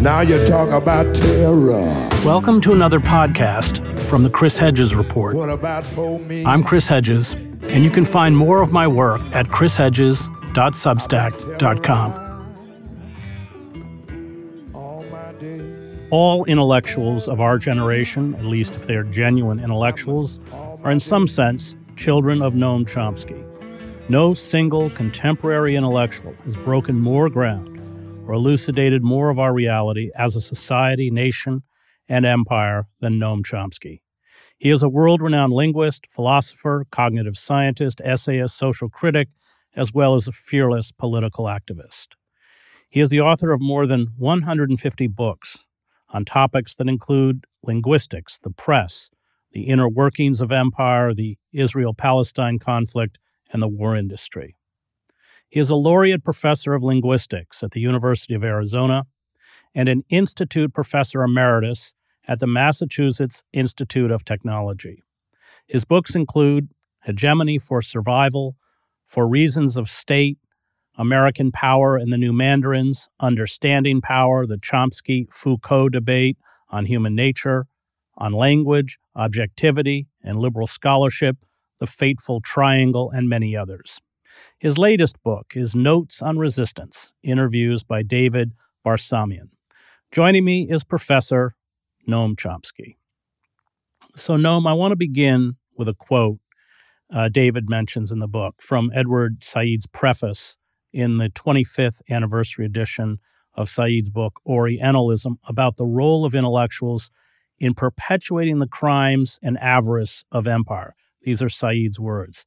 Now you talk about terror. Welcome to another podcast from the Chris Hedges Report. What about for me? I'm Chris Hedges, and you can find more of my work at chrishedges.substack.com. All. All intellectuals of our generation, at least if they are genuine intellectuals, are in some sense children of Noam Chomsky. No single contemporary intellectual has broken more ground or elucidated more of our reality as a society, nation, and empire than Noam Chomsky. He is a world renowned linguist, philosopher, cognitive scientist, essayist, social critic, as well as a fearless political activist. He is the author of more than 150 books on topics that include linguistics, the press, the inner workings of empire, the Israel Palestine conflict, and the war industry. He is a laureate professor of linguistics at the University of Arizona and an institute professor emeritus at the Massachusetts Institute of Technology. His books include Hegemony or Survival, For Reasons of State, American Power and the New Mandarins, Understanding Power, the Chomsky Foucault Debate on Human Nature, on Language, Objectivity, and Liberal Scholarship, The Fateful Triangle, and many others. His latest book is Notes on Resistance Interviews by David Barsamian. Joining me is Professor Noam Chomsky. So, Noam, I want to begin with a quote uh, David mentions in the book from Edward Said's preface in the 25th anniversary edition of Said's book, Orientalism, about the role of intellectuals in perpetuating the crimes and avarice of empire. These are Said's words.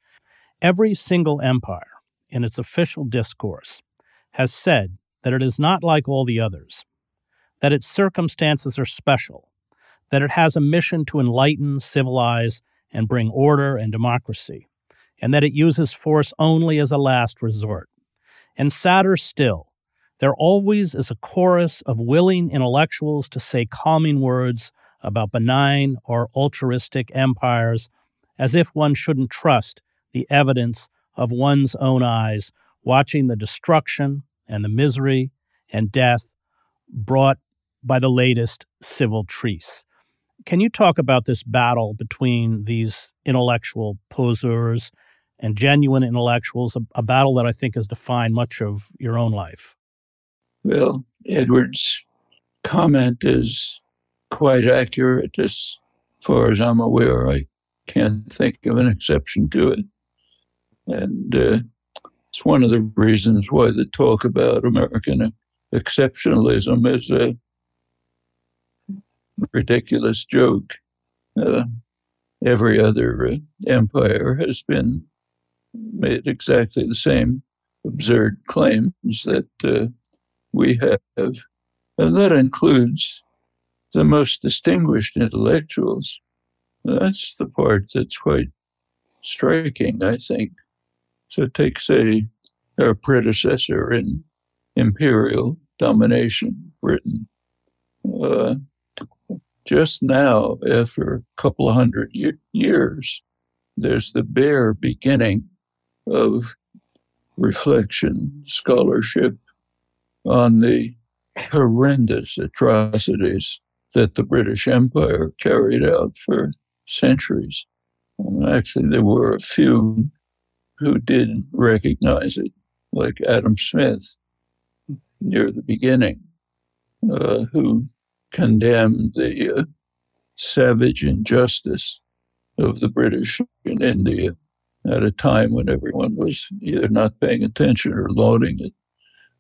Every single empire, in its official discourse, has said that it is not like all the others, that its circumstances are special, that it has a mission to enlighten, civilize, and bring order and democracy, and that it uses force only as a last resort. And sadder still, there always is a chorus of willing intellectuals to say calming words about benign or altruistic empires, as if one shouldn't trust the evidence of one's own eyes, watching the destruction and the misery and death brought by the latest civilisatrice. Can you talk about this battle between these intellectual poseurs and genuine intellectuals, a, a battle that I think has defined much of your own life? Well, Edward's comment is quite accurate as far as I'm aware. I can't think of an exception to it. And uh, it's one of the reasons why the talk about American exceptionalism is a ridiculous joke. Uh, every other uh, empire has been made exactly the same absurd claims that uh, we have. And that includes the most distinguished intellectuals. That's the part that's quite striking, I think. So take, say, our predecessor in imperial domination, Britain. Uh, just now, after a couple of hundred years, there's the bare beginning of reflection, scholarship on the horrendous atrocities that the British Empire carried out for centuries. Actually, there were a few who did recognize it, like Adam Smith near the beginning, uh, who condemned the uh, savage injustice of the British in India at a time when everyone was either not paying attention or lauding it,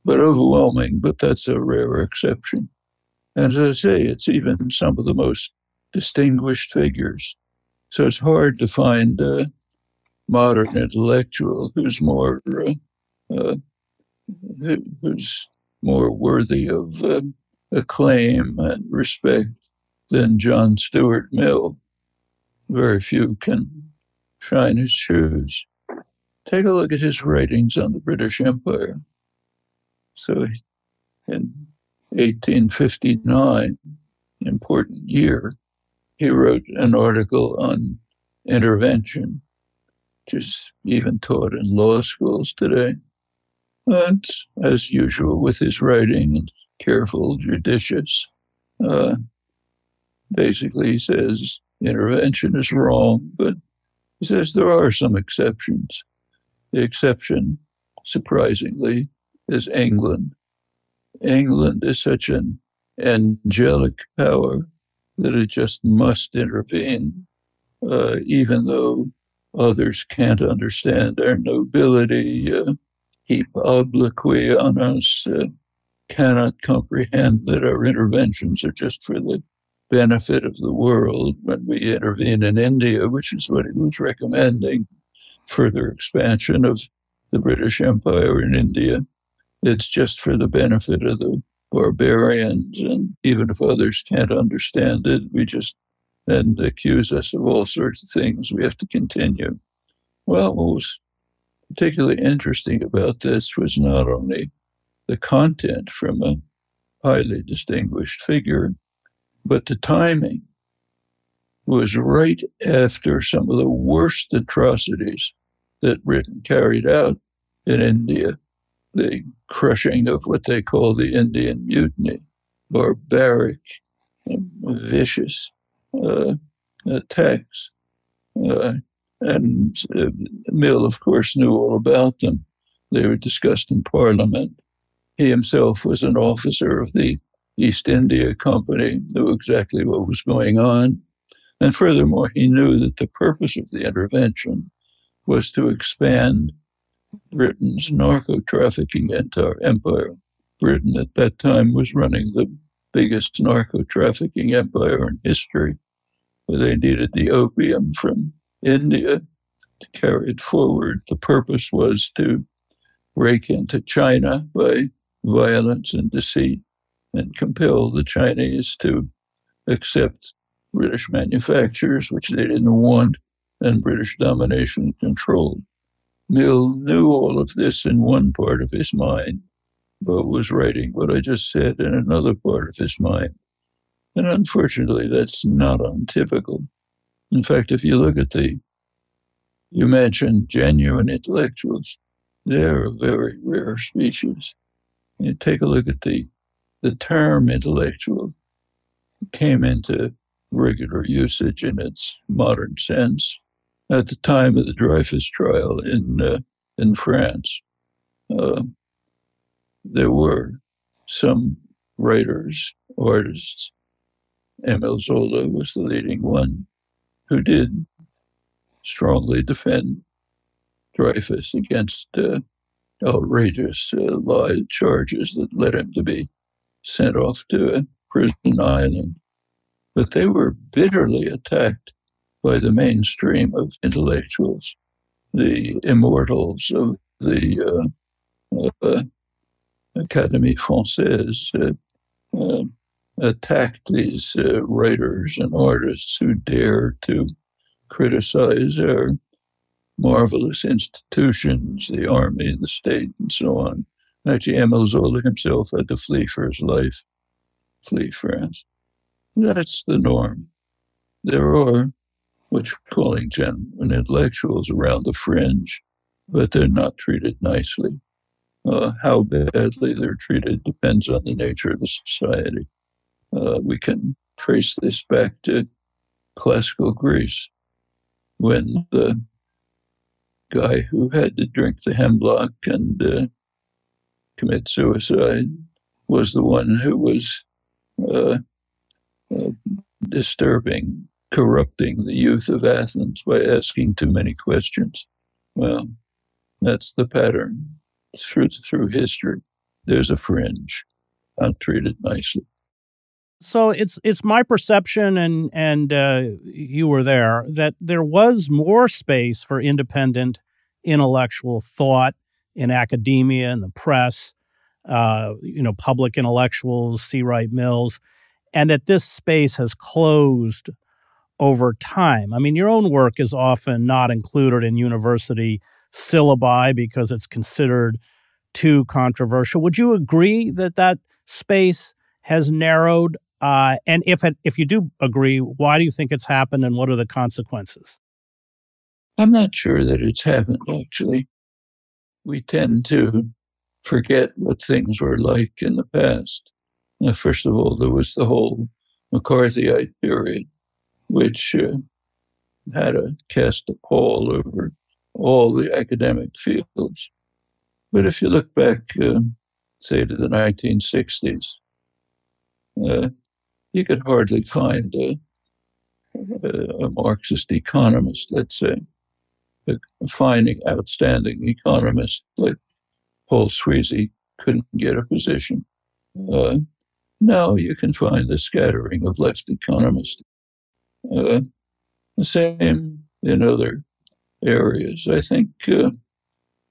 but overwhelming. But that's a rare exception. And as I say, it's even some of the most distinguished figures. So it's hard to find a modern intellectual who's more uh, uh, who's more worthy of uh, acclaim and respect than John Stuart Mill. Very few can shine his shoes. Take a look at his writings on the British Empire. So in 1859, important year, he wrote an article on intervention, which is even taught in law schools today. And as usual with his writing, careful, judicious. Uh, basically, he says intervention is wrong, but he says there are some exceptions. The exception, surprisingly, is England. England is such an angelic power that it just must intervene, uh, even though others can't understand our nobility, uh, heap obloquy on us, uh, cannot comprehend that our interventions are just for the benefit of the world. When we intervene in India, which is what he was recommending, further expansion of the British Empire in India, it's just for the benefit of the barbarians. And even if others can't understand it, we just then accuse us of all sorts of things. We have to continue. Well, what was particularly interesting about this was not only the content from a highly distinguished figure, but the timing was right after some of the worst atrocities that Britain carried out in India the crushing of what they call the Indian Mutiny, barbaric, vicious uh, attacks. Uh, and uh, Mill, of course, knew all about them. They were discussed in Parliament. He himself was an officer of the East India Company, knew exactly what was going on. And furthermore, he knew that the purpose of the intervention was to expand Britain's narco trafficking empire. Britain at that time was running the biggest narco trafficking empire in history. They needed the opium from India to carry it forward. The purpose was to break into China by violence and deceit and compel the Chinese to accept British manufacturers, which they didn't want, and British domination and control. Mill knew all of this in one part of his mind, but was writing what I just said in another part of his mind. And unfortunately, that's not untypical. In fact, if you look at the, you mentioned genuine intellectuals, they're a very rare species. You take a look at the, the term intellectual came into regular usage in its modern sense at the time of the Dreyfus trial in uh, in France. Uh, there were some writers, artists. Emile Zola was the leading one who did strongly defend Dreyfus against uh, outrageous uh, lie charges that led him to be sent off to a prison island. But they were bitterly attacked by the mainstream of intellectuals, the immortals of the uh, uh, Académie Française uh these uh, writers and artists who dare to criticize our marvelous institutions, the army, the state, and so on. Actually, Emile Zola himself had to flee for his life, flee France. That's the norm. There are which calling genuine intellectuals around the fringe, but they're not treated nicely. Uh, how badly they're treated depends on the nature of the society. Uh, we can trace this back to classical Greece, when the guy who had to drink the hemlock and uh, commit suicide was the one who was uh, uh, disturbing corrupting the youth of Athens by asking too many questions. Well, that's the pattern through through history. There's a fringe, not treated nicely. So it's it's my perception, and and uh, you were there, that there was more space for independent intellectual thought in academia and the press, uh, you know, public intellectuals, C. Wright Mills, and that this space has closed over time. I mean, your own work is often not included in university syllabi because it's considered too controversial. Would you agree that that space has narrowed? Uh, and if it, if you do agree, why do you think it's happened, and what are the consequences? I'm not sure that it's happened. Actually, we tend to forget what things were like in the past. Now, first of all, there was the whole McCarthyite period, which uh, had a cast a pall over all the academic fields. But if you look back, uh, say, to the 1960s, uh, you could hardly find a, a, Marxist economist, let's say, a finding outstanding economist like Paul Sweezy couldn't get a position. Uh, now you can find the scattering of left economists. Uh, the same in other areas. I think uh,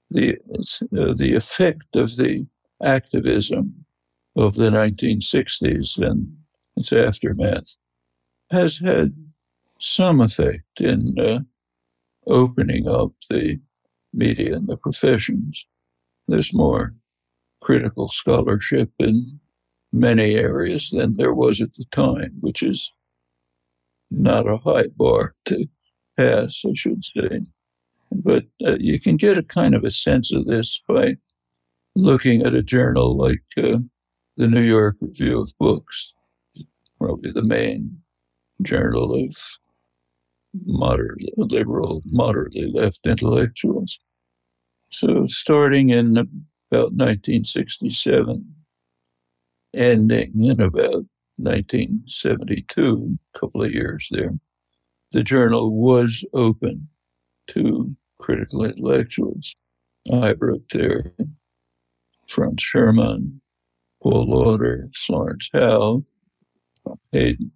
the uh, the effect of the activism of the 1960s and its aftermath has had some effect in uh, opening up the media and the professions. There's more critical scholarship in many areas than there was at the time, which is not a high bar to pass, I should say. But uh, you can get a kind of a sense of this by looking at a journal like uh, the New York Review of Books, probably the main journal of moderately liberal, moderately left intellectuals. So, starting in about 1967, ending in about 1972, a couple of years there, the journal was open to critical intellectuals. I wrote there Franz Schurmann, Paul Lauter, Florence Howe, Hayden,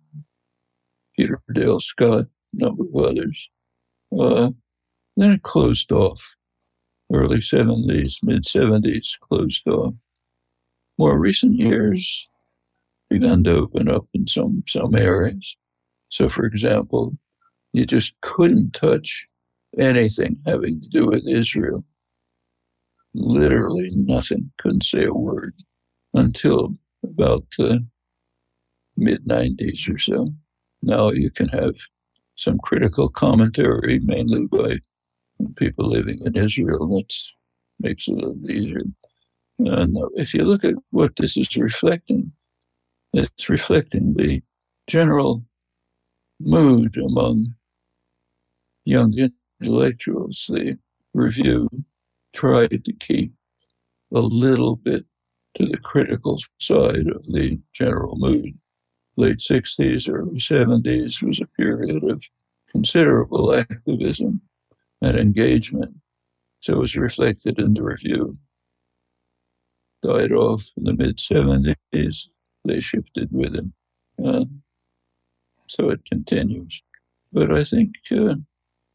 Peter Dale Scott, a number of others. Uh, then it closed off. Early 70s, mid 70s, closed off. More recent years, begun to open up in some, some areas. So, for example, you just couldn't touch anything having to do with Israel. Literally nothing. Couldn't say a word until about uh, mid 90s or so. Now you can have some critical commentary, mainly by people living in Israel. That makes it a little easier. Uh, and if you look at what this is reflecting, it's reflecting the general mood among young intellectuals. The review tried to keep a little bit to the critical side of the general mood. Late 60s, early 70s was a period of considerable activism and engagement. So it was reflected in the review. Died off in the mid 70s. They shifted with him. Uh, so it continues. But I think uh,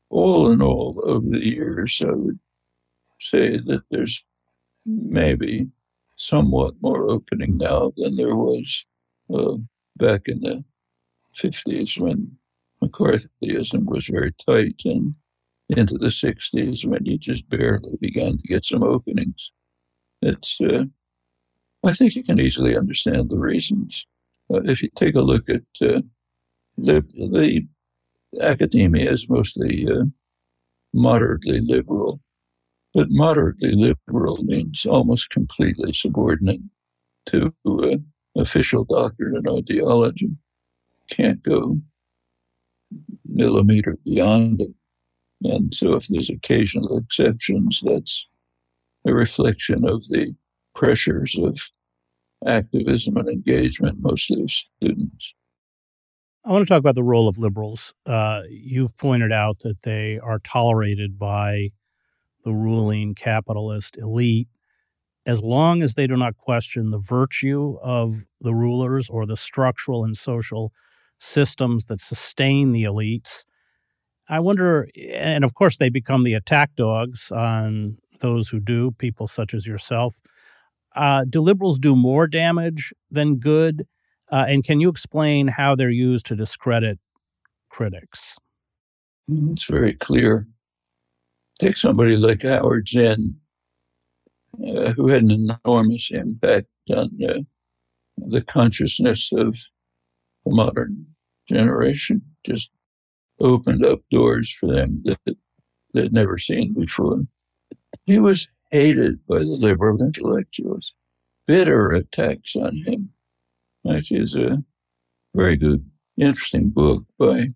all in all, over the years, I would say that there's maybe somewhat more opening now than there was uh, back in the 50s when McCarthyism was very tight and into the 60s when you just barely began to get some openings. It's, uh, I think you can easily understand the reasons. Uh, if you take a look at uh, the, the academia is mostly uh, moderately liberal, but moderately liberal means almost completely subordinate to uh, official doctrine and ideology. Can't go millimeter beyond it. And so, if there's occasional exceptions, that's a reflection of the pressures of activism and engagement, mostly of students. I want to talk about the role of liberals. Uh, you've pointed out that they are tolerated by the ruling capitalist elite as long as they do not question the virtue of the rulers or the structural and social systems that sustain the elites. I wonder, and of course, they become the attack dogs on those who do, people such as yourself. Uh, do liberals do more damage than good? Uh, and can you explain how they're used to discredit critics? It's very clear. Take somebody like Howard Zinn, uh, who had an enormous impact on uh, the consciousness of the modern generation, just opened up doors for them that they'd never seen before. He was hated by the liberal intellectuals, bitter attacks on him which is a very good, interesting book by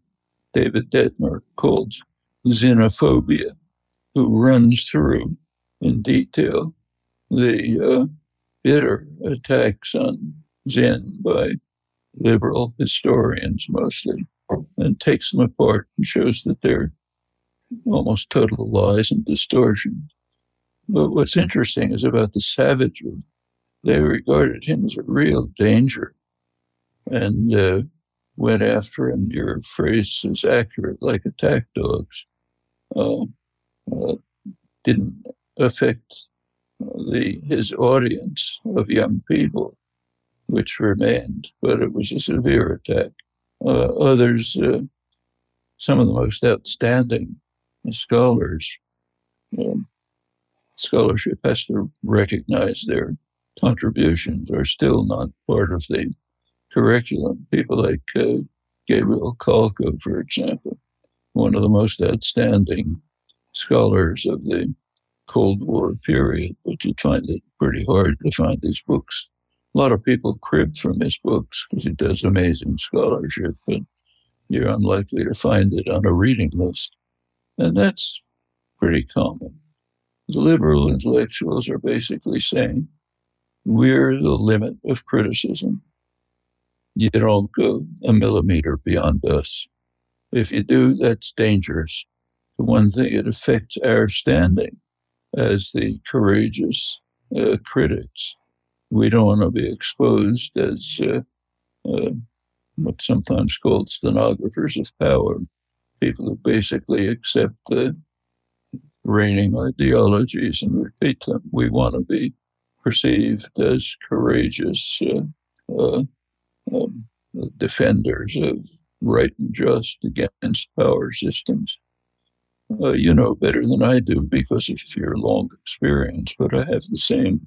David Detmer called Zinnophobia, who runs through in detail the uh, bitter attacks on Zinn by liberal historians mostly and takes them apart and shows that they're almost total lies and distortions. But what's interesting is about the savagery. They regarded him as a real danger and uh, went after him. Your phrase is accurate, like attack dogs. Uh, uh, didn't affect the his audience of young people, which remained, but it was a severe attack. Uh, others, uh, some of the most outstanding scholars, um, scholarship has to recognize their contributions are still not part of the curriculum. People like uh, Gabriel Kolko, for example, one of the most outstanding scholars of the Cold War period, but you find it pretty hard to find his books. A lot of people crib from his books because he does amazing scholarship, but you're unlikely to find it on a reading list. And that's pretty common. The liberal intellectuals are basically saying, we're the limit of criticism. You don't go a millimeter beyond us. If you do, that's dangerous. The one thing, it affects our standing as the courageous uh, critics. We don't want to be exposed as uh, uh, what's sometimes called stenographers of power, people who basically accept the reigning ideologies and repeat them. We want to be perceived as courageous uh, uh, um, defenders of right and just against power systems uh, you know better than I do because of your long experience, but I have the same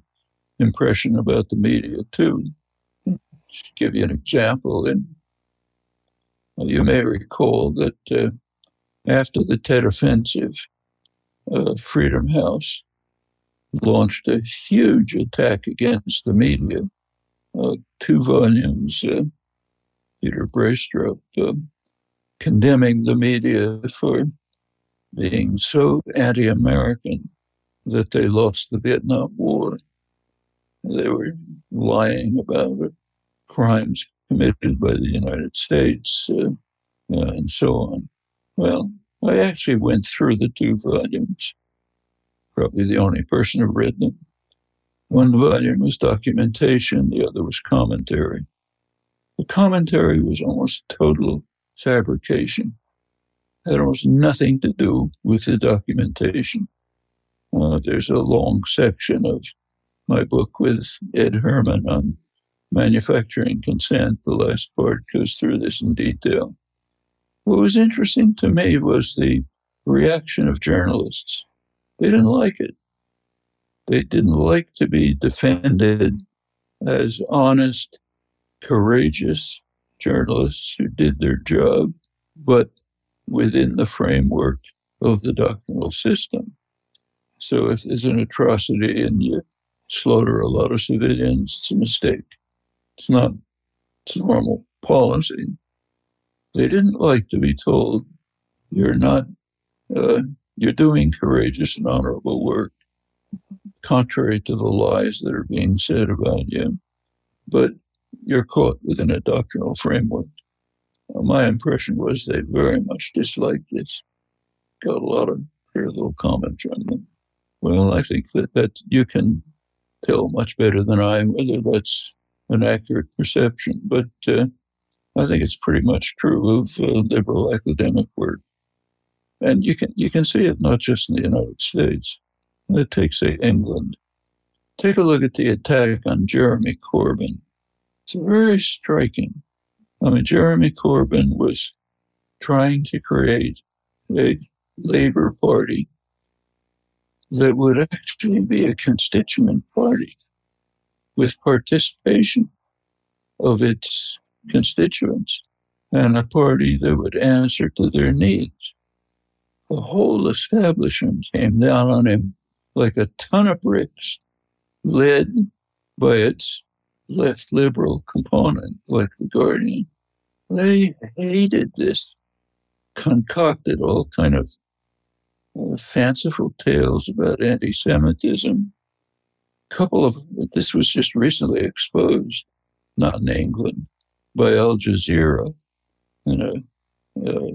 impression about the media too. Just to give you an example, and you may recall that uh, after the Tet Offensive, uh, Freedom House launched a huge attack against the media. Uh, two volumes, uh, Peter Braestrup uh, condemning the media for being so anti American that they lost the Vietnam War. They were lying about it, crimes committed by the United States, uh, uh, and so on. Well, I actually went through the two volumes, probably the only person who read them. One volume was documentation, the other was commentary. The commentary was almost total fabrication had almost nothing to do with the documentation. Uh, there's a long section of my book with Ed Herman on manufacturing consent. The last part goes through this in detail. What was interesting to me was the reaction of journalists. They didn't like it. They didn't like to be defended as honest, courageous journalists who did their job, but within the framework of the doctrinal system. So if there's an atrocity and you slaughter a lot of civilians, it's a mistake. It's not it's normal policy. They didn't like to be told you're not uh, you're doing courageous and honorable work, contrary to the lies that are being said about you, but you're caught within a doctrinal framework my impression was they very much disliked it. Got a lot of very little comments on them. Well, I think that, that you can tell much better than I whether that's an accurate perception, but uh, I think it's pretty much true of uh, liberal academic work. And you can you can see it not just in the United States. It takes say England. Take a look at the attack on Jeremy Corbyn. It's very striking. I mean, Jeremy Corbyn was trying to create a Labour Party that would actually be a constituent party with participation of its constituents and a party that would answer to their needs. The whole establishment came down on him like a ton of bricks, led by its left liberal component, like the Guardian, they hated this, concocted all kind of uh, fanciful tales about anti-Semitism. A couple of this was just recently exposed, not in England, by Al Jazeera, in a, a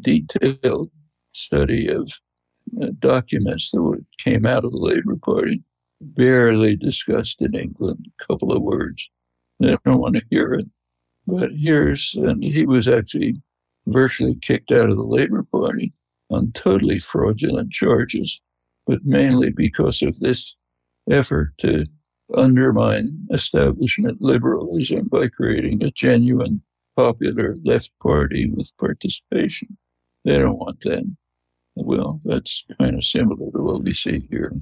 detailed study of uh, documents that came out of the Labour Party, barely discussed in England. A couple of words. They don't want to hear it. But here's, and he was actually virtually kicked out of the Labour Party on totally fraudulent charges, but mainly because of this effort to undermine establishment liberalism by creating a genuine popular left party with participation. They don't want that. Well, that's kind of similar to what we see here.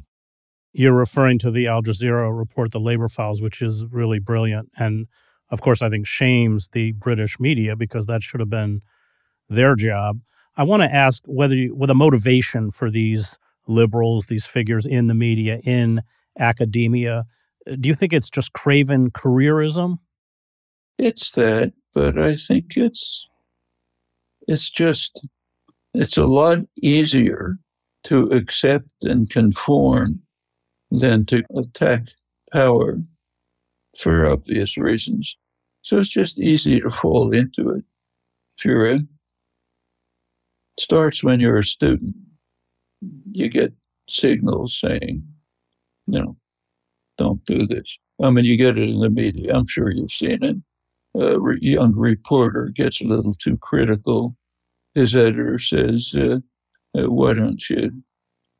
You're referring to the Al Jazeera report, the Labor Files, which is really brilliant. And of course, I think shames the British media because that should have been their job. I want to ask whether you, with a motivation for these liberals, these figures in the media, in academia, do you think it's just craven careerism? It's that, but I think it's it's just it's a lot easier to accept and conform than to attack power for obvious reasons. So it's just easy to fall into it. If you're in, It starts when you're a student. You get signals saying, you know, don't do this. I mean, you get it in the media. I'm sure you've seen it. A young reporter gets a little too critical his editor says, uh, uh, Why don't you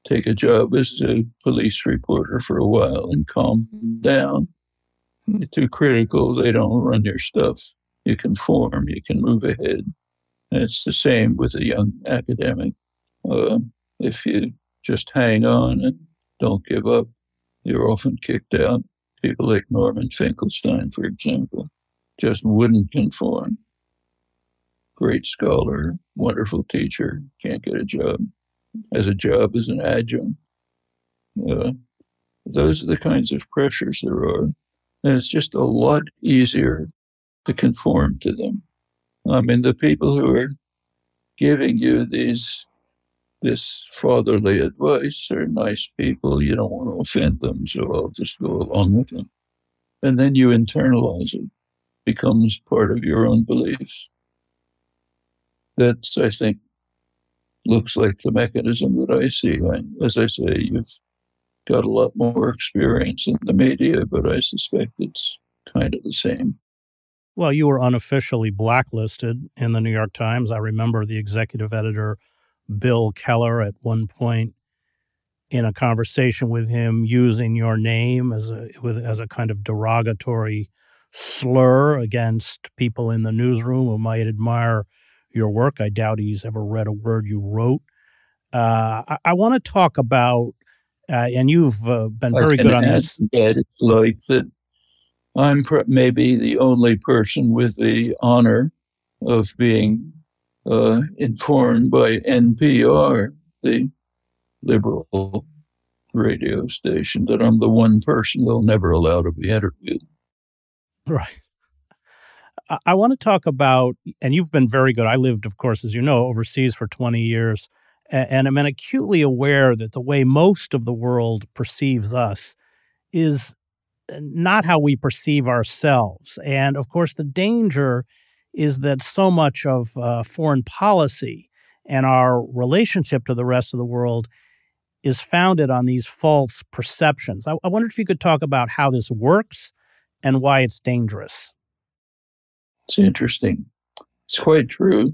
take a job as a police reporter for a while and calm down? You're too critical, they don't run your stuff. You can form, you can move ahead. And it's the same with a young academic. Uh, if you just hang on and don't give up, you're often kicked out. People like Norman Finkelstein, for example, just wouldn't conform great scholar, wonderful teacher, can't get a job, has a job as an adjunct. Uh, those are the kinds of pressures there are. And it's just a lot easier to conform to them. I mean, the people who are giving you these this fatherly advice are nice people. You don't want to offend them, so I'll just go along with them. And then you internalize it, becomes part of your own beliefs that's, I think, looks like the mechanism that I see. As I say, you've got a lot more experience in the media, but I suspect it's kind of the same. Well, you were unofficially blacklisted in the New York Times. I remember the executive editor, Bill Keller, at one point in a conversation with him using your name as a with, as a kind of derogatory slur against people in the newsroom who might admire your work. I doubt he's ever read a word you wrote. Uh, I, I want to talk about, uh, and you've uh, been very good on this. like that, I'm pr- maybe the only person with the honor of being uh, informed by NPR, the liberal radio station, that I'm the one person they'll never allow to be interviewed. Right. I want to talk about, and you've been very good. I lived, of course, as you know, overseas for 20 years, and I'm acutely aware that the way most of the world perceives us is uh, not how we perceive ourselves. And of course, the danger is that so much of uh, foreign policy and our relationship to the rest of the world is founded on these false perceptions. I, I wondered if you could talk about how this works and why it's dangerous. It's interesting. It's quite true.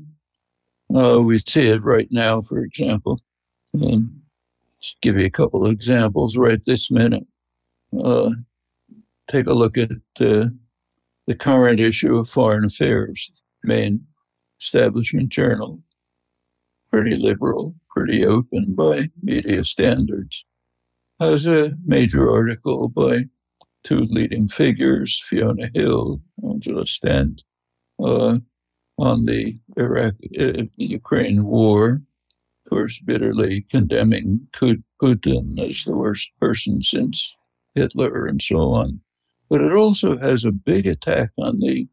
Uh, we see it right now, for example. Um, just give you a couple of examples right this minute. Uh, take a look at uh, the current issue of Foreign Affairs, main establishment journal. Pretty liberal, pretty open by media standards. Has a major article by two leading figures, Fiona Hill, Angela Stent, on the Iraq uh, Ukraine war, of course, bitterly condemning Putin as the worst person since Hitler and so on. But it also has a big attack on the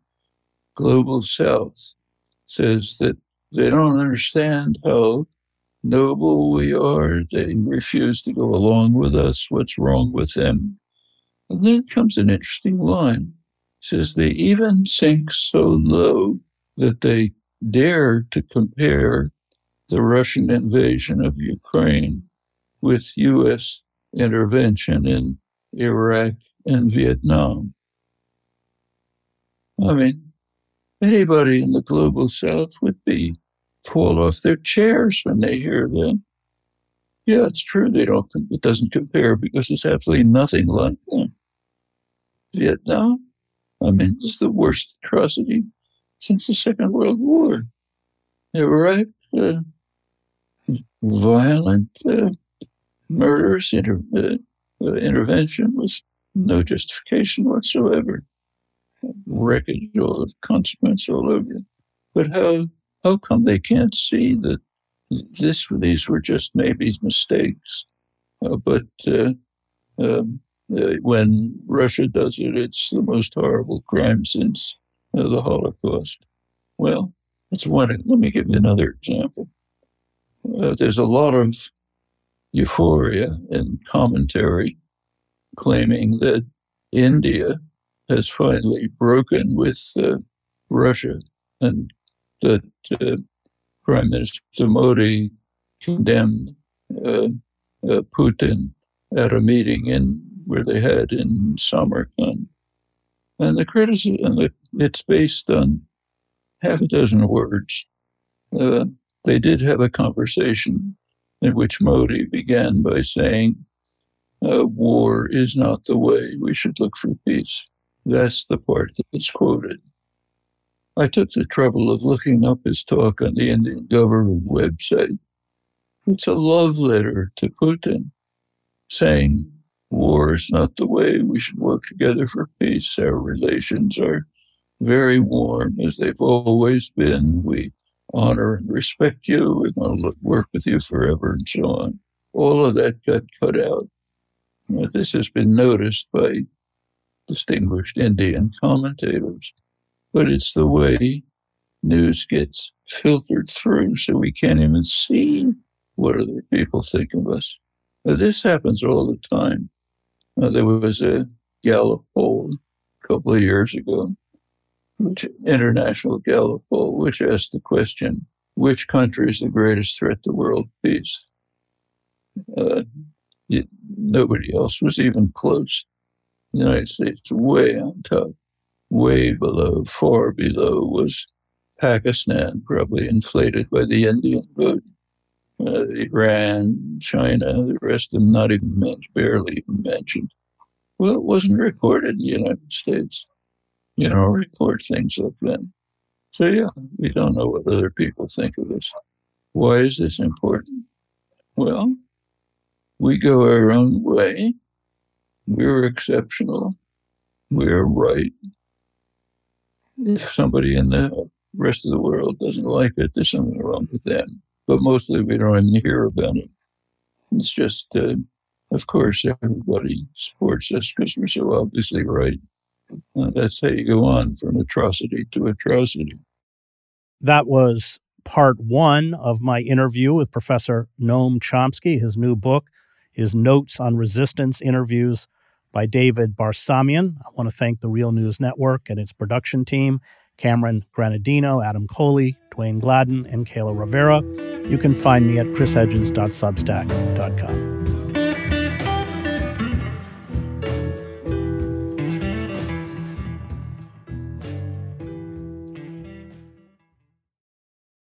global south, says that they don't understand how noble we are. They refuse to go along with us. What's wrong with them? And then comes an interesting line. Says they even sink so low that they dare to compare the Russian invasion of Ukraine with U.S. intervention in Iraq and Vietnam. I mean, anybody in the global south would be fall off their chairs when they hear that. Yeah, it's true. They don't. It doesn't compare because it's absolutely nothing like them. Vietnam. I mean, it's the worst atrocity since the Second World War. Iraq, uh, violent, uh, murderous inter- uh, uh, intervention was no justification whatsoever. Wreckage, all of consequence all over. But how how come they can't see that this these were just maybe mistakes? Uh, but uh, um, when Russia does it, it's the most horrible crime since uh, the Holocaust. Well, that's one. Let me give you another example. Uh, there's a lot of euphoria and commentary claiming that India has finally broken with uh, Russia and that uh, Prime Minister Modi condemned uh, uh, Putin at a meeting in where they had in Samarkand. And the criticism, it's based on half a dozen words. Uh, they did have a conversation in which Modi began by saying, uh, War is not the way. We should look for peace. That's the part that's quoted. I took the trouble of looking up his talk on the Indian government website. It's a love letter to Putin saying, War is not the way. We should work together for peace. Our relations are very warm, as they've always been. We honor and respect you. We're going to work with you forever, and so on. All of that got cut out. Now, this has been noticed by distinguished Indian commentators, but it's the way news gets filtered through, so we can't even see what other people think of us. Now, this happens all the time. Uh, there was a Gallup poll a couple of years ago, which international Gallup poll, which asked the question, which country is the greatest threat to world peace? Uh, it, nobody else was even close. The United States way on top, way below, far below was Pakistan, probably inflated by the Indian vote. Uh, Iran, China, the rest of them not even mentioned, barely even mentioned. Well, it wasn't recorded in the United States. You know, record things like that. So, yeah, we don't know what other people think of this. Why is this important? Well, we go our own way. We're exceptional. We're right. If somebody in the rest of the world doesn't like it, there's something wrong with them but mostly we don't even hear about it. It's just, uh, of course, everybody supports us because we're so obviously right. Uh, that's how you go on from atrocity to atrocity. That was part one of my interview with Professor Noam Chomsky. His new book is Notes on Resistance Interviews by David Barsamian. I want to thank the Real News Network and its production team Cameron Granadino, Adam Coley, Dwayne Gladden, and Kayla Rivera. You can find me at chrishedges.substack.com.